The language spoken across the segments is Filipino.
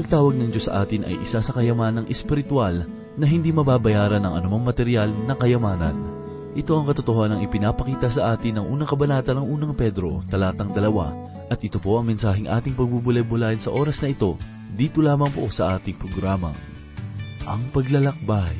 pagtawag ng Diyos sa atin ay isa sa kayamanang espiritual na hindi mababayaran ng anumang material na kayamanan. Ito ang katotohanan ng ipinapakita sa atin ng unang kabanata ng unang Pedro, talatang dalawa, at ito po ang mensaheng ating pagbubulay-bulayan sa oras na ito, dito lamang po sa ating programang, Ang Paglalakbay.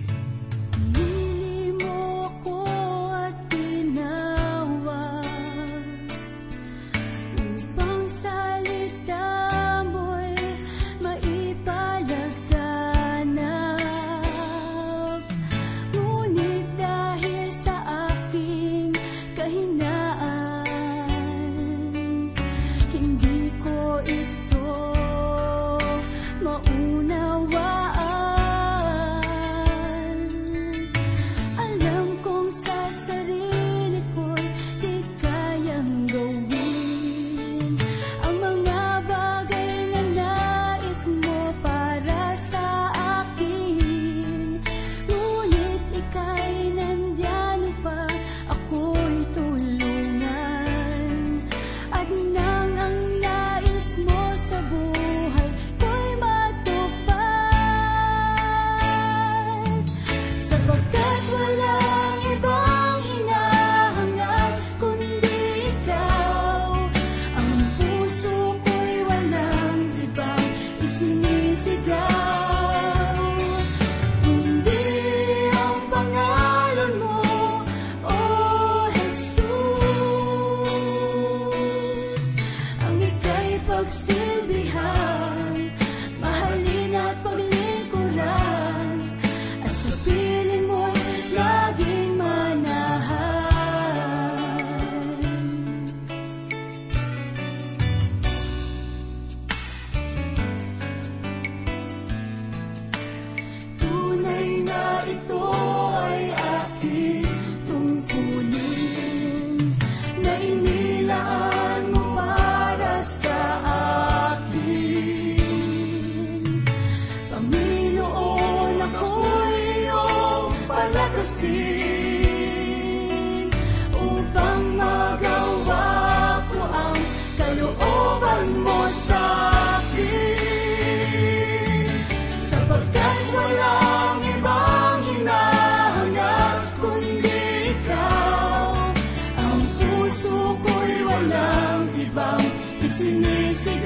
nesse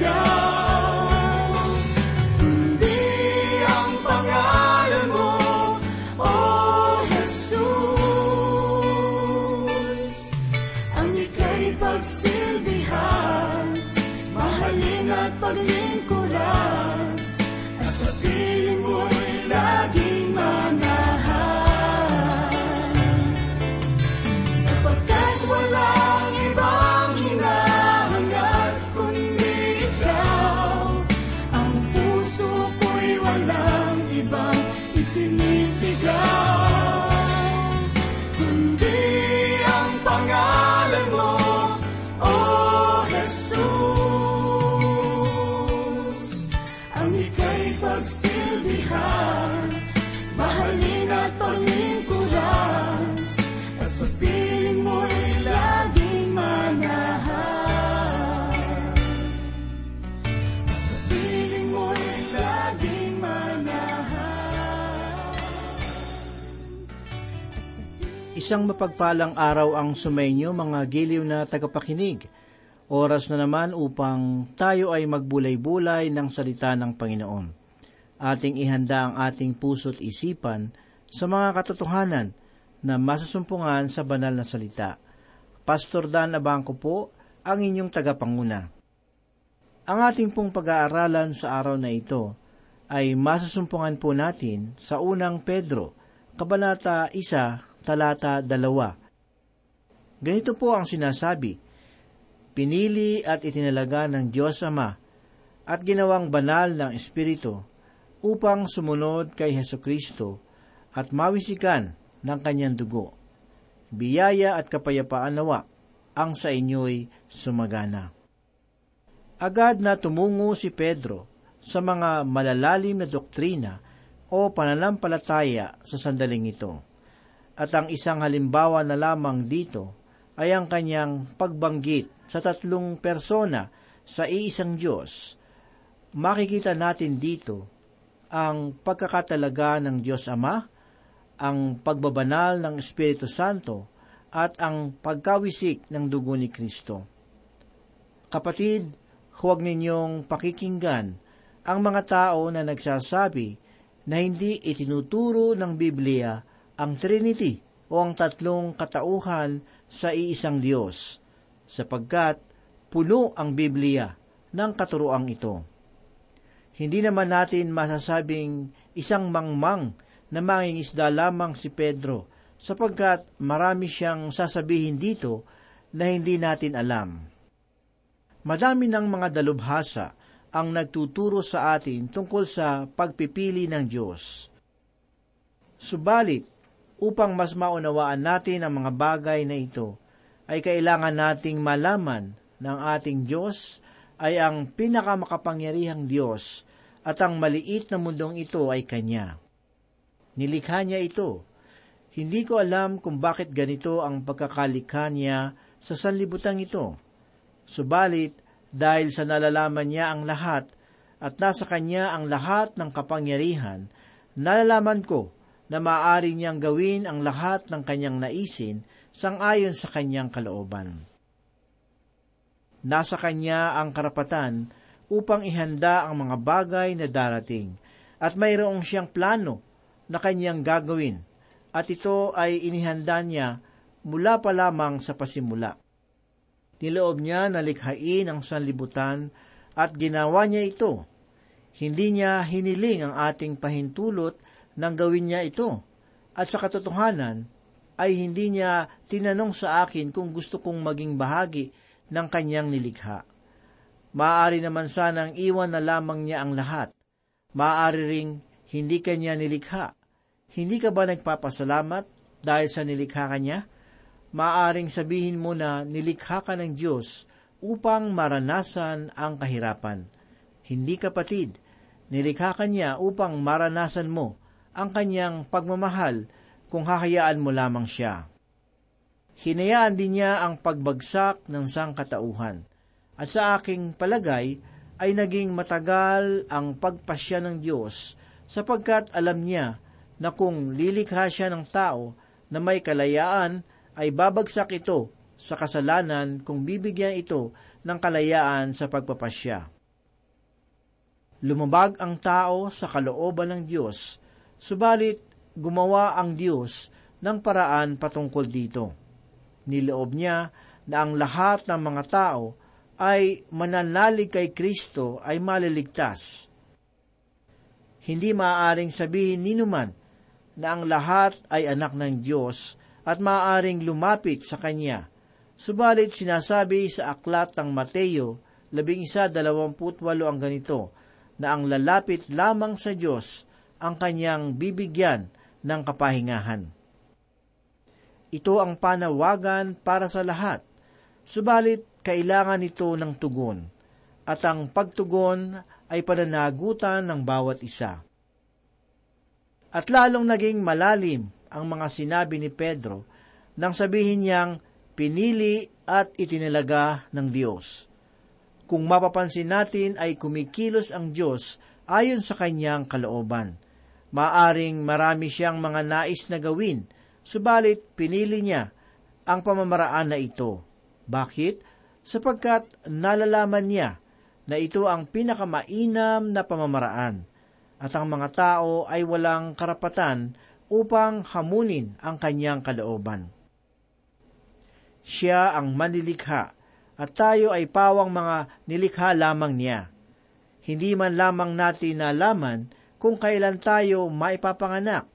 Isang mapagpalang araw ang sumainyo mga giliw na tagapakinig. Oras na naman upang tayo ay magbulay-bulay ng salita ng Panginoon. Ating ihanda ang ating puso't isipan sa mga katotohanan na masusumpungan sa banal na salita. Pastor Dan Abangco po ang inyong tagapanguna. Ang ating pong pag-aaralan sa araw na ito ay masusumpungan po natin sa unang Pedro, Kabanata 1, talata dalawa. Ganito po ang sinasabi, Pinili at itinalaga ng Diyos Ama at ginawang banal ng Espiritu upang sumunod kay Heso Kristo at mawisikan ng kanyang dugo. Biyaya at kapayapaan nawa ang sa inyo'y sumagana. Agad na tumungo si Pedro sa mga malalalim na doktrina o pananampalataya sa sandaling ito at ang isang halimbawa na lamang dito ay ang kanyang pagbanggit sa tatlong persona sa iisang Diyos. makikita natin dito ang pagkakatalaga ng Diyos Ama, ang pagbabanal ng Espiritu Santo, at ang pagkawisik ng dugo ni Kristo. Kapatid, huwag ninyong pakikinggan ang mga tao na nagsasabi na hindi itinuturo ng Biblia ang Trinity o ang tatlong katauhan sa iisang Diyos, sapagkat puno ang Biblia ng katuroang ito. Hindi naman natin masasabing isang mangmang na mangingisda lamang si Pedro sapagkat marami siyang sasabihin dito na hindi natin alam. Madami ng mga dalubhasa ang nagtuturo sa atin tungkol sa pagpipili ng Diyos. Subalit, upang mas maunawaan natin ang mga bagay na ito, ay kailangan nating malaman ng ating Diyos ay ang pinakamakapangyarihang Diyos at ang maliit na mundong ito ay Kanya. Nilikha niya ito. Hindi ko alam kung bakit ganito ang pagkakalikha niya sa sanlibutan ito. Subalit, dahil sa nalalaman niya ang lahat at nasa kanya ang lahat ng kapangyarihan, nalalaman ko na maaari niyang gawin ang lahat ng kanyang naisin sangayon sa kanyang kalooban. Nasa kanya ang karapatan upang ihanda ang mga bagay na darating at mayroong siyang plano na kanyang gagawin at ito ay inihanda niya mula pa lamang sa pasimula. Niloob niya na likhain ang sanlibutan at ginawa niya ito. Hindi niya hiniling ang ating pahintulot nang gawin niya ito. At sa katotohanan, ay hindi niya tinanong sa akin kung gusto kong maging bahagi ng kanyang nilikha. Maaari naman sanang iwan na lamang niya ang lahat. Maaari ring hindi kanya nilikha. Hindi ka ba nagpapasalamat dahil sa nilikha kanya? maaring sabihin mo na nilikha ka ng Diyos upang maranasan ang kahirapan. Hindi kapatid, nilikha ka niya upang maranasan mo ang kanyang pagmamahal kung hahayaan mo lamang siya. Hinayaan din niya ang pagbagsak ng sangkatauhan. At sa aking palagay, ay naging matagal ang pagpasya ng Diyos sapagkat alam niya na kung lilikha siya ng tao na may kalayaan ay babagsak ito sa kasalanan kung bibigyan ito ng kalayaan sa pagpapasya. Lumabag ang tao sa kalooban ng Diyos, subalit gumawa ang Diyos ng paraan patungkol dito. Niloob niya na ang lahat ng mga tao ay mananalig kay Kristo ay maliligtas. Hindi maaaring sabihin ni numan na ang lahat ay anak ng Diyos at maaaring lumapit sa Kanya. Subalit sinasabi sa aklat ng Mateo, labing isa dalawamput walo ang ganito, na ang lalapit lamang sa Diyos ang kanyang bibigyan ng kapahingahan. Ito ang panawagan para sa lahat, subalit kailangan ito ng tugon, at ang pagtugon ay pananagutan ng bawat isa. At lalong naging malalim ang mga sinabi ni Pedro nang sabihin niyang pinili at itinalaga ng Diyos. Kung mapapansin natin ay kumikilos ang Diyos ayon sa kanyang kalooban. Maaring marami siyang mga nais na gawin, subalit pinili niya ang pamamaraan na ito. Bakit? Sapagkat nalalaman niya na ito ang pinakamainam na pamamaraan at ang mga tao ay walang karapatan upang hamunin ang kanyang kalooban. Siya ang manilikha at tayo ay pawang mga nilikha lamang niya. Hindi man lamang natin nalaman kung kailan tayo maipapanganak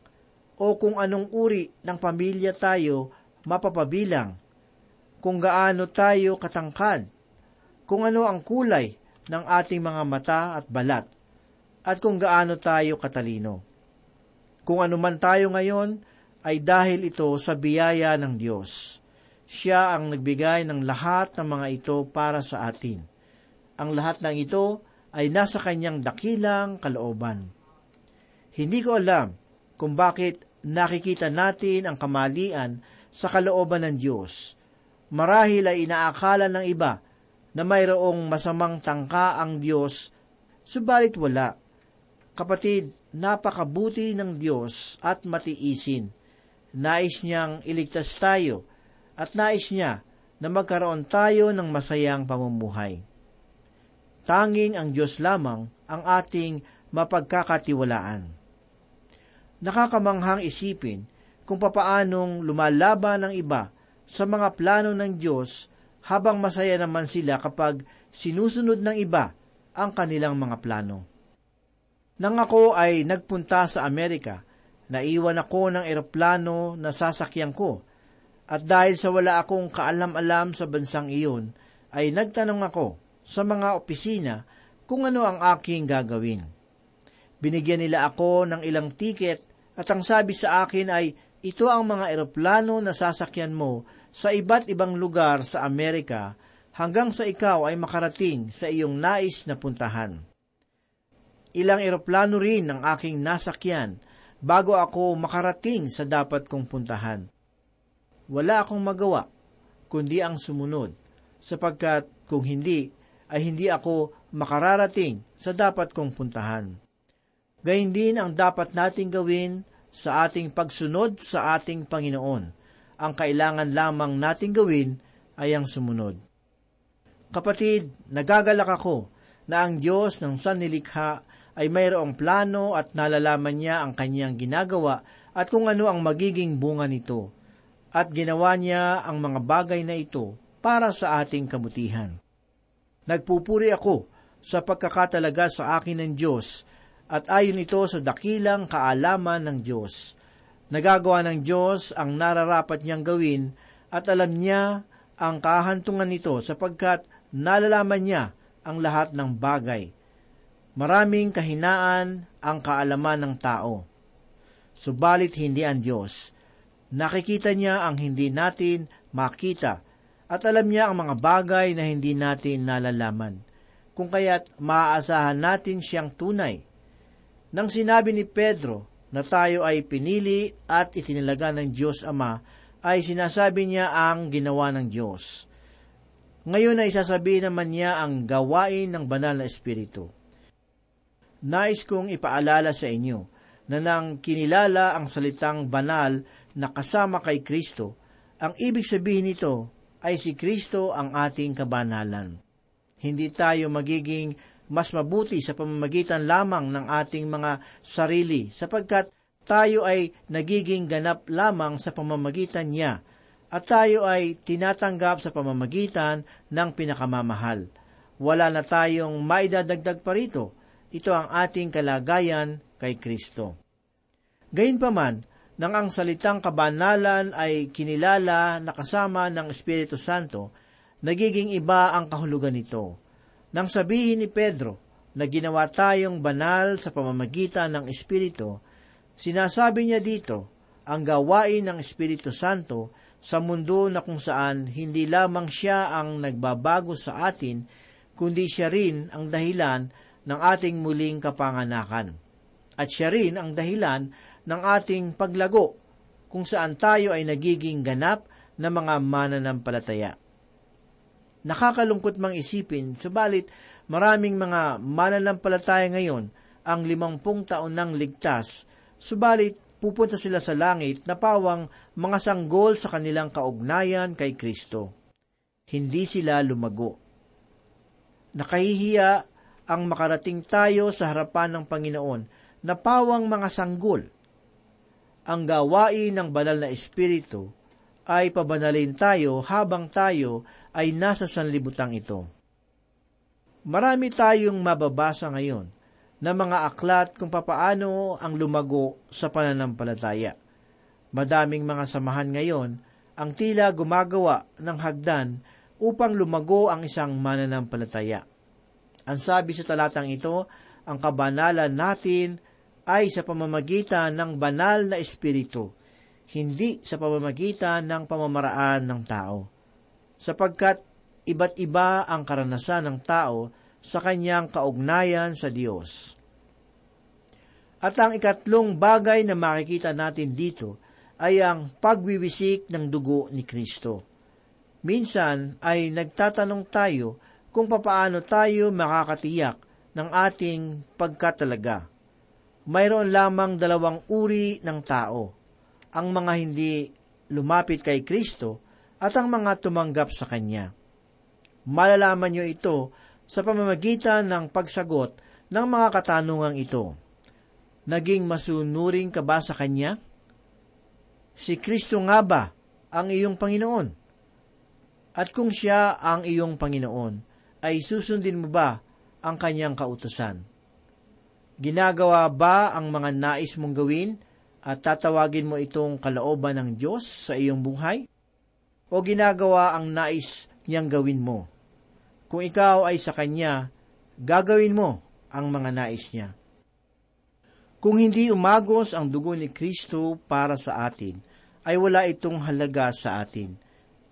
o kung anong uri ng pamilya tayo mapapabilang, kung gaano tayo katangkad, kung ano ang kulay ng ating mga mata at balat, at kung gaano tayo katalino. Kung anuman tayo ngayon, ay dahil ito sa biyaya ng Diyos. Siya ang nagbigay ng lahat ng mga ito para sa atin. Ang lahat ng ito ay nasa kanyang dakilang kalooban. Hindi ko alam kung bakit nakikita natin ang kamalian sa kalooban ng Diyos. Marahil ay inaakala ng iba na mayroong masamang tangka ang Diyos Subalit wala. Kapatid, napakabuti ng Diyos at matiisin. Nais niyang iligtas tayo at nais niya na magkaroon tayo ng masayang pamumuhay. Tanging ang Diyos lamang ang ating mapagkakatiwalaan. Nakakamanghang isipin kung papaanong lumalaban ng iba sa mga plano ng Diyos habang masaya naman sila kapag sinusunod ng iba ang kanilang mga plano. Nang ako ay nagpunta sa Amerika, naiwan ako ng eroplano na sasakyan ko, at dahil sa wala akong kaalam-alam sa bansang iyon, ay nagtanong ako sa mga opisina kung ano ang aking gagawin. Binigyan nila ako ng ilang tiket at ang sabi sa akin ay, ito ang mga eroplano na sasakyan mo sa iba't ibang lugar sa Amerika hanggang sa ikaw ay makarating sa iyong nais na puntahan. Ilang eroplano rin ang aking nasakyan bago ako makarating sa dapat kong puntahan. Wala akong magawa, kundi ang sumunod, sapagkat kung hindi, ay hindi ako makararating sa dapat kong puntahan. Gayun din ang dapat nating gawin sa ating pagsunod sa ating Panginoon. Ang kailangan lamang nating gawin ay ang sumunod. Kapatid, nagagalak ako na ang Diyos ng sannilikha ay mayroong plano at nalalaman niya ang kanyang ginagawa at kung ano ang magiging bunga nito. At ginawa niya ang mga bagay na ito para sa ating kabutihan. Nagpupuri ako sa pagkakatalaga sa akin ng Diyos at ayon ito sa dakilang kaalaman ng Diyos. Nagagawa ng Diyos ang nararapat niyang gawin at alam niya ang kahantungan nito sapagkat nalalaman niya ang lahat ng bagay Maraming kahinaan ang kaalaman ng tao. Subalit hindi ang Diyos. Nakikita niya ang hindi natin makita at alam niya ang mga bagay na hindi natin nalalaman. Kung kaya't maaasahan natin siyang tunay. Nang sinabi ni Pedro na tayo ay pinili at itinalaga ng Diyos Ama, ay sinasabi niya ang ginawa ng Diyos. Ngayon ay sasabihin naman niya ang gawain ng banal na Espiritu nais kong ipaalala sa inyo na nang kinilala ang salitang banal na kasama kay Kristo, ang ibig sabihin nito ay si Kristo ang ating kabanalan. Hindi tayo magiging mas mabuti sa pamamagitan lamang ng ating mga sarili sapagkat tayo ay nagiging ganap lamang sa pamamagitan niya at tayo ay tinatanggap sa pamamagitan ng pinakamamahal. Wala na tayong maidadagdag pa rito ito ang ating kalagayan kay Kristo. Gayunpaman, nang ang salitang kabanalan ay kinilala na kasama ng Espiritu Santo, nagiging iba ang kahulugan nito. Nang sabihin ni Pedro na ginawa tayong banal sa pamamagitan ng Espiritu, sinasabi niya dito ang gawain ng Espiritu Santo sa mundo na kung saan hindi lamang siya ang nagbabago sa atin, kundi siya rin ang dahilan ng ating muling kapanganakan. At siya rin ang dahilan ng ating paglago kung saan tayo ay nagiging ganap na mga mananampalataya. Nakakalungkot mang isipin, subalit maraming mga mananampalataya ngayon ang limampung taon nang ligtas, subalit pupunta sila sa langit na pawang mga sanggol sa kanilang kaugnayan kay Kristo. Hindi sila lumago. Nakahihiya ang makarating tayo sa harapan ng Panginoon na pawang mga sanggol. Ang gawain ng banal na Espiritu ay pabanalin tayo habang tayo ay nasa sanlibutang ito. Marami tayong mababasa ngayon na mga aklat kung papaano ang lumago sa pananampalataya. Madaming mga samahan ngayon ang tila gumagawa ng hagdan upang lumago ang isang mananampalataya. Ang sabi sa talatang ito, ang kabanalan natin ay sa pamamagitan ng banal na espiritu, hindi sa pamamagitan ng pamamaraan ng tao. Sapagkat iba't iba ang karanasan ng tao sa kanyang kaugnayan sa Diyos. At ang ikatlong bagay na makikita natin dito ay ang pagwiwisik ng dugo ni Kristo. Minsan ay nagtatanong tayo kung papaano tayo makakatiyak ng ating pagkatalaga. Mayroon lamang dalawang uri ng tao, ang mga hindi lumapit kay Kristo at ang mga tumanggap sa Kanya. Malalaman niyo ito sa pamamagitan ng pagsagot ng mga katanungang ito. Naging masunuring ka ba sa Kanya? Si Kristo nga ba ang iyong Panginoon? At kung siya ang iyong Panginoon, ay susundin mo ba ang kanyang kautusan? Ginagawa ba ang mga nais mong gawin at tatawagin mo itong kalooban ng Diyos sa iyong buhay? O ginagawa ang nais niyang gawin mo? Kung ikaw ay sa Kanya, gagawin mo ang mga nais niya. Kung hindi umagos ang dugo ni Kristo para sa atin, ay wala itong halaga sa atin.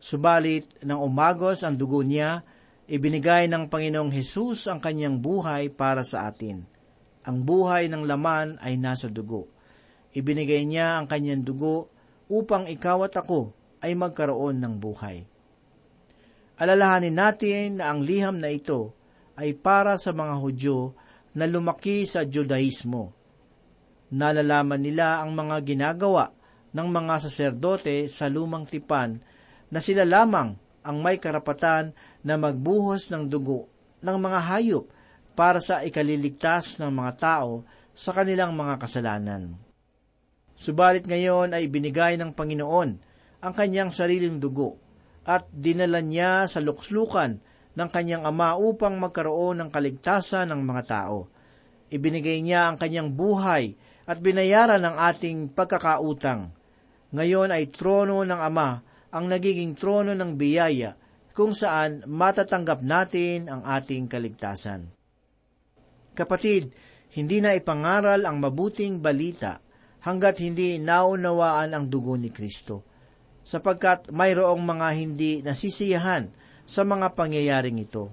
Subalit, nang umagos ang dugo niya, ibinigay ng Panginoong Hesus ang kanyang buhay para sa atin. Ang buhay ng laman ay nasa dugo. Ibinigay niya ang kanyang dugo upang ikaw at ako ay magkaroon ng buhay. Alalahanin natin na ang liham na ito ay para sa mga Hudyo na lumaki sa Judaismo. Nalalaman nila ang mga ginagawa ng mga saserdote sa lumang tipan na sila lamang ang may karapatan na magbuhos ng dugo ng mga hayop para sa ikaliligtas ng mga tao sa kanilang mga kasalanan. Subalit ngayon ay binigay ng Panginoon ang kanyang sariling dugo at dinala niya sa lukslukan ng kanyang ama upang magkaroon ng kaligtasan ng mga tao. Ibinigay niya ang kanyang buhay at binayaran ng ating pagkakautang. Ngayon ay trono ng ama ang nagiging trono ng biyaya kung saan matatanggap natin ang ating kaligtasan. Kapatid, hindi na ipangaral ang mabuting balita hanggat hindi naunawaan ang dugo ni Kristo, sapagkat mayroong mga hindi nasisiyahan sa mga pangyayaring ito.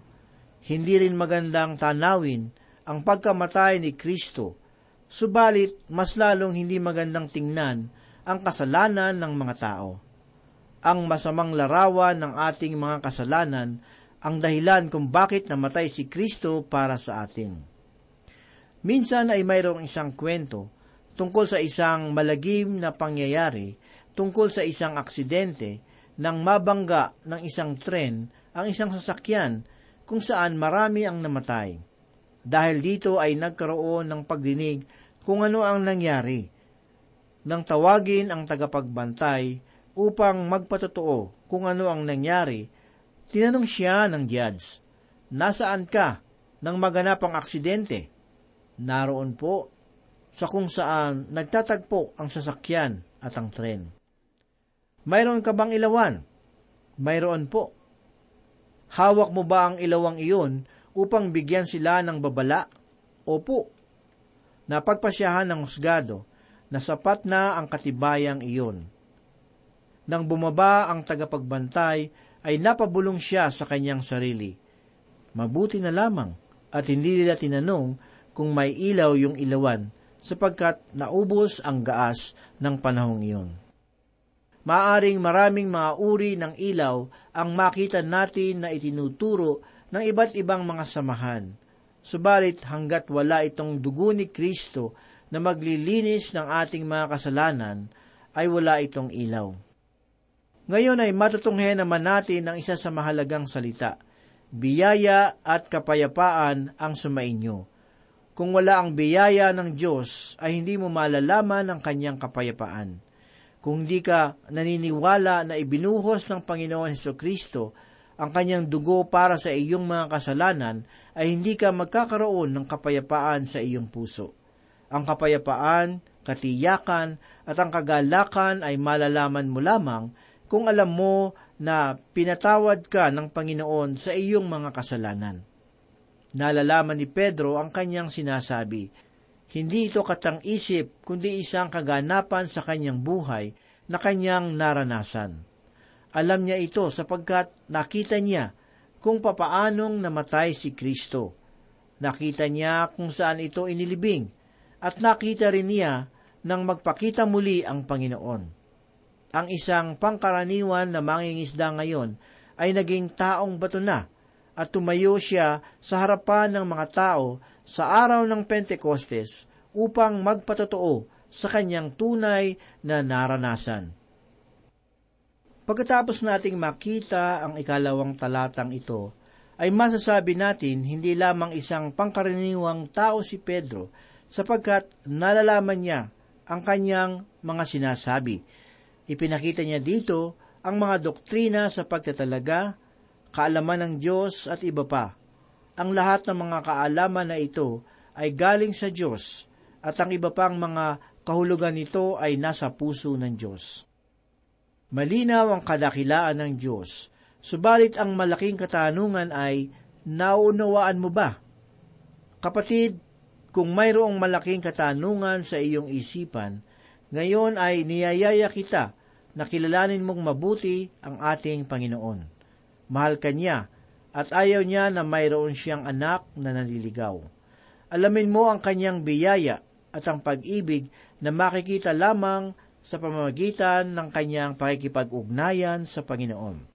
Hindi rin magandang tanawin ang pagkamatay ni Kristo, subalit mas lalong hindi magandang tingnan ang kasalanan ng mga tao ang masamang larawan ng ating mga kasalanan ang dahilan kung bakit namatay si Kristo para sa atin. Minsan ay mayroong isang kwento tungkol sa isang malagim na pangyayari tungkol sa isang aksidente nang mabangga ng isang tren ang isang sasakyan kung saan marami ang namatay. Dahil dito ay nagkaroon ng pagdinig kung ano ang nangyari. Nang tawagin ang tagapagbantay upang magpatotoo kung ano ang nangyari, tinanong siya ng judge, Nasaan ka nang maganap ang aksidente? Naroon po sa kung saan nagtatagpo ang sasakyan at ang tren. Mayroon ka bang ilawan? Mayroon po. Hawak mo ba ang ilawang iyon upang bigyan sila ng babala? Opo. Napagpasyahan ng husgado na sapat na ang katibayang iyon nang bumaba ang tagapagbantay, ay napabulong siya sa kanyang sarili. Mabuti na lamang at hindi nila tinanong kung may ilaw yung ilawan sapagkat naubos ang gaas ng panahong iyon. Maaring maraming mga uri ng ilaw ang makita natin na itinuturo ng iba't ibang mga samahan. Subalit hanggat wala itong dugo ni Kristo na maglilinis ng ating mga kasalanan, ay wala itong ilaw. Ngayon ay matutunghe naman natin ang isa sa mahalagang salita. Biyaya at kapayapaan ang sumainyo. Kung wala ang biyaya ng Diyos, ay hindi mo malalaman ang kanyang kapayapaan. Kung hindi ka naniniwala na ibinuhos ng Panginoon Heso Kristo ang kanyang dugo para sa iyong mga kasalanan, ay hindi ka magkakaroon ng kapayapaan sa iyong puso. Ang kapayapaan, katiyakan, at ang kagalakan ay malalaman mo lamang kung alam mo na pinatawad ka ng Panginoon sa iyong mga kasalanan. Nalalaman ni Pedro ang kanyang sinasabi, hindi ito katang isip, kundi isang kaganapan sa kanyang buhay na kanyang naranasan. Alam niya ito sapagkat nakita niya kung papaanong namatay si Kristo. Nakita niya kung saan ito inilibing, at nakita rin niya nang magpakita muli ang Panginoon ang isang pangkaraniwan na mangingisda ngayon ay naging taong bato na at tumayo siya sa harapan ng mga tao sa araw ng Pentekostes upang magpatotoo sa kanyang tunay na naranasan. Pagkatapos nating makita ang ikalawang talatang ito, ay masasabi natin hindi lamang isang pangkaraniwang tao si Pedro sapagkat nalalaman niya ang kanyang mga sinasabi. Ipinakita niya dito ang mga doktrina sa pagtatalaga, kaalaman ng Diyos at iba pa. Ang lahat ng mga kaalaman na ito ay galing sa Diyos at ang iba pang mga kahulugan nito ay nasa puso ng Diyos. Malinaw ang kadakilaan ng Diyos Subalit ang malaking katanungan ay, naunawaan mo ba? Kapatid, kung mayroong malaking katanungan sa iyong isipan, ngayon ay niyayaya kita na kilalanin mong mabuti ang ating Panginoon. Mahal ka niya at ayaw niya na mayroon siyang anak na naliligaw. Alamin mo ang kanyang biyaya at ang pag-ibig na makikita lamang sa pamamagitan ng kanyang pakikipag-ugnayan sa Panginoon.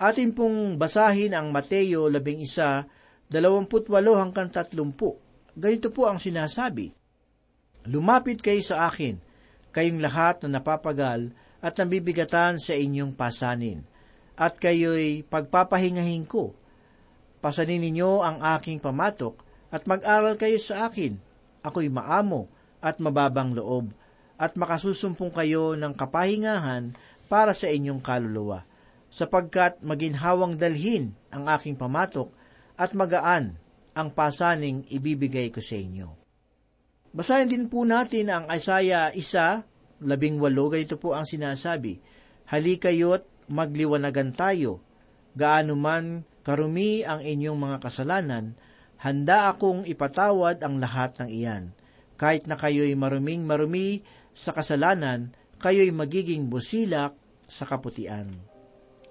Atin pong basahin ang Mateo 11, 28 hanggang 30. Ganito po ang sinasabi. Lumapit kayo sa akin, kayong lahat na napapagal at nabibigatan sa inyong pasanin, at kayo'y pagpapahingahin ko. Pasanin ninyo ang aking pamatok, at mag-aral kayo sa akin. Ako'y maamo at mababang loob, at makasusumpong kayo ng kapahingahan para sa inyong kaluluwa sapagkat maginhawang dalhin ang aking pamatok at magaan ang pasaning ibibigay ko sa inyo. Basahin din po natin ang Isaiah isa, labing walo, ganito po ang sinasabi, Halikayo't magliwanagan tayo, gaano man karumi ang inyong mga kasalanan, handa akong ipatawad ang lahat ng iyan. Kahit na kayo'y maruming marumi sa kasalanan, kayo'y magiging busilak sa kaputian.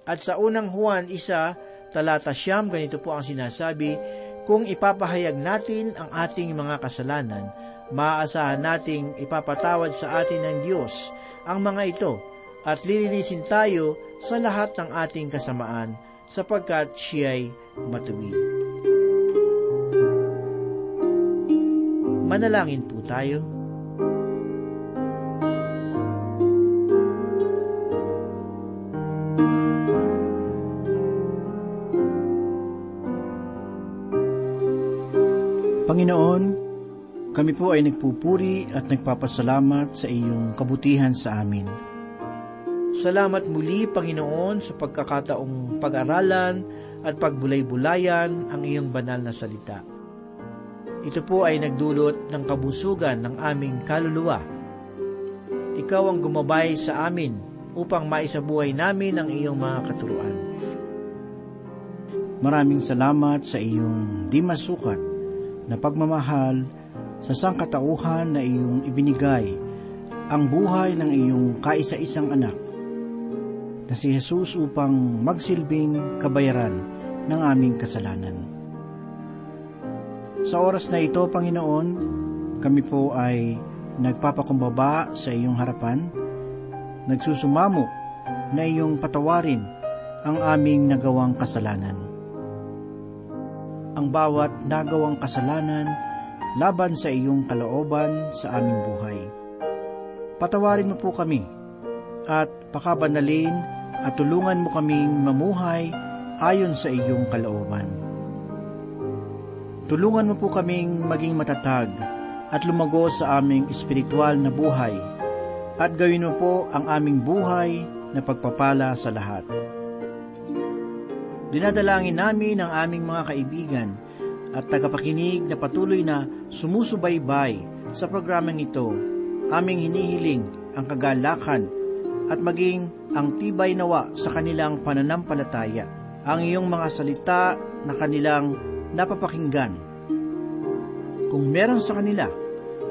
At sa unang Juan isa, talata siyam, ganito po ang sinasabi, kung ipapahayag natin ang ating mga kasalanan, maaasahan nating ipapatawad sa atin ng Diyos ang mga ito at lilinisin tayo sa lahat ng ating kasamaan sapagkat siya'y matuwid. Manalangin po tayo. Panginoon, kami po ay nagpupuri at nagpapasalamat sa iyong kabutihan sa amin. Salamat muli, Panginoon, sa pagkakataong pag-aralan at pagbulay-bulayan ang iyong banal na salita. Ito po ay nagdulot ng kabusugan ng aming kaluluwa. Ikaw ang gumabay sa amin upang maisabuhay namin ang iyong mga katuruan. Maraming salamat sa iyong di masukat na pagmamahal sa sangkatauhan na iyong ibinigay ang buhay ng iyong kaisa-isang anak na si Jesus upang magsilbing kabayaran ng aming kasalanan. Sa oras na ito, Panginoon, kami po ay nagpapakumbaba sa iyong harapan, nagsusumamo na iyong patawarin ang aming nagawang kasalanan ang bawat nagawang kasalanan laban sa iyong kalooban sa aming buhay. Patawarin mo po kami at pakabanalin at tulungan mo kaming mamuhay ayon sa iyong kalooban. Tulungan mo po kaming maging matatag at lumago sa aming espiritual na buhay at gawin mo po ang aming buhay na pagpapala sa lahat. Dinadalangin namin ang aming mga kaibigan at tagapakinig na patuloy na sumusubaybay sa programang ito. Aming hinihiling ang kagalakan at maging ang tibay nawa sa kanilang pananampalataya, ang iyong mga salita na kanilang napapakinggan. Kung meron sa kanila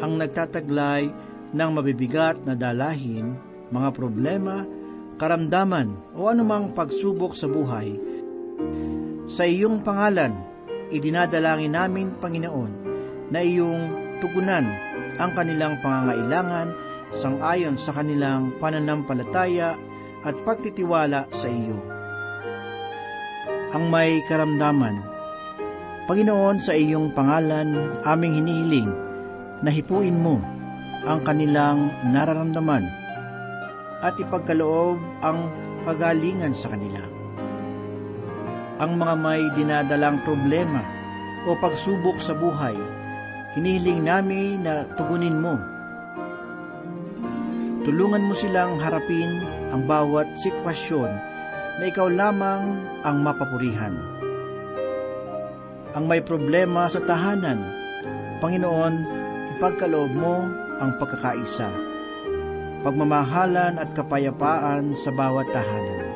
ang nagtataglay ng mabibigat na dalahin, mga problema, karamdaman o anumang pagsubok sa buhay, sa iyong pangalan, idinadalangin namin, Panginoon, na iyong tugunan ang kanilang pangangailangan sangayon sa kanilang pananampalataya at pagtitiwala sa iyo. Ang may karamdaman, Panginoon, sa iyong pangalan, aming hinihiling na hipuin mo ang kanilang nararamdaman at ipagkaloob ang kagalingan sa kanila. Ang mga may dinadalang problema o pagsubok sa buhay, hinihiling namin na tugunin mo. Tulungan mo silang harapin ang bawat sitwasyon na ikaw lamang ang mapapurihan. Ang may problema sa tahanan, Panginoon, ipagkaloob mo ang pagkakaisa, pagmamahalan at kapayapaan sa bawat tahanan.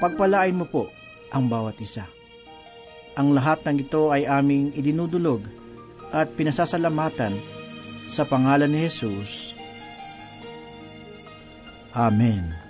Pagpalain mo po ang bawat isa. Ang lahat ng ito ay aming idinudulog at pinasasalamatan sa pangalan ni Jesus. Amém.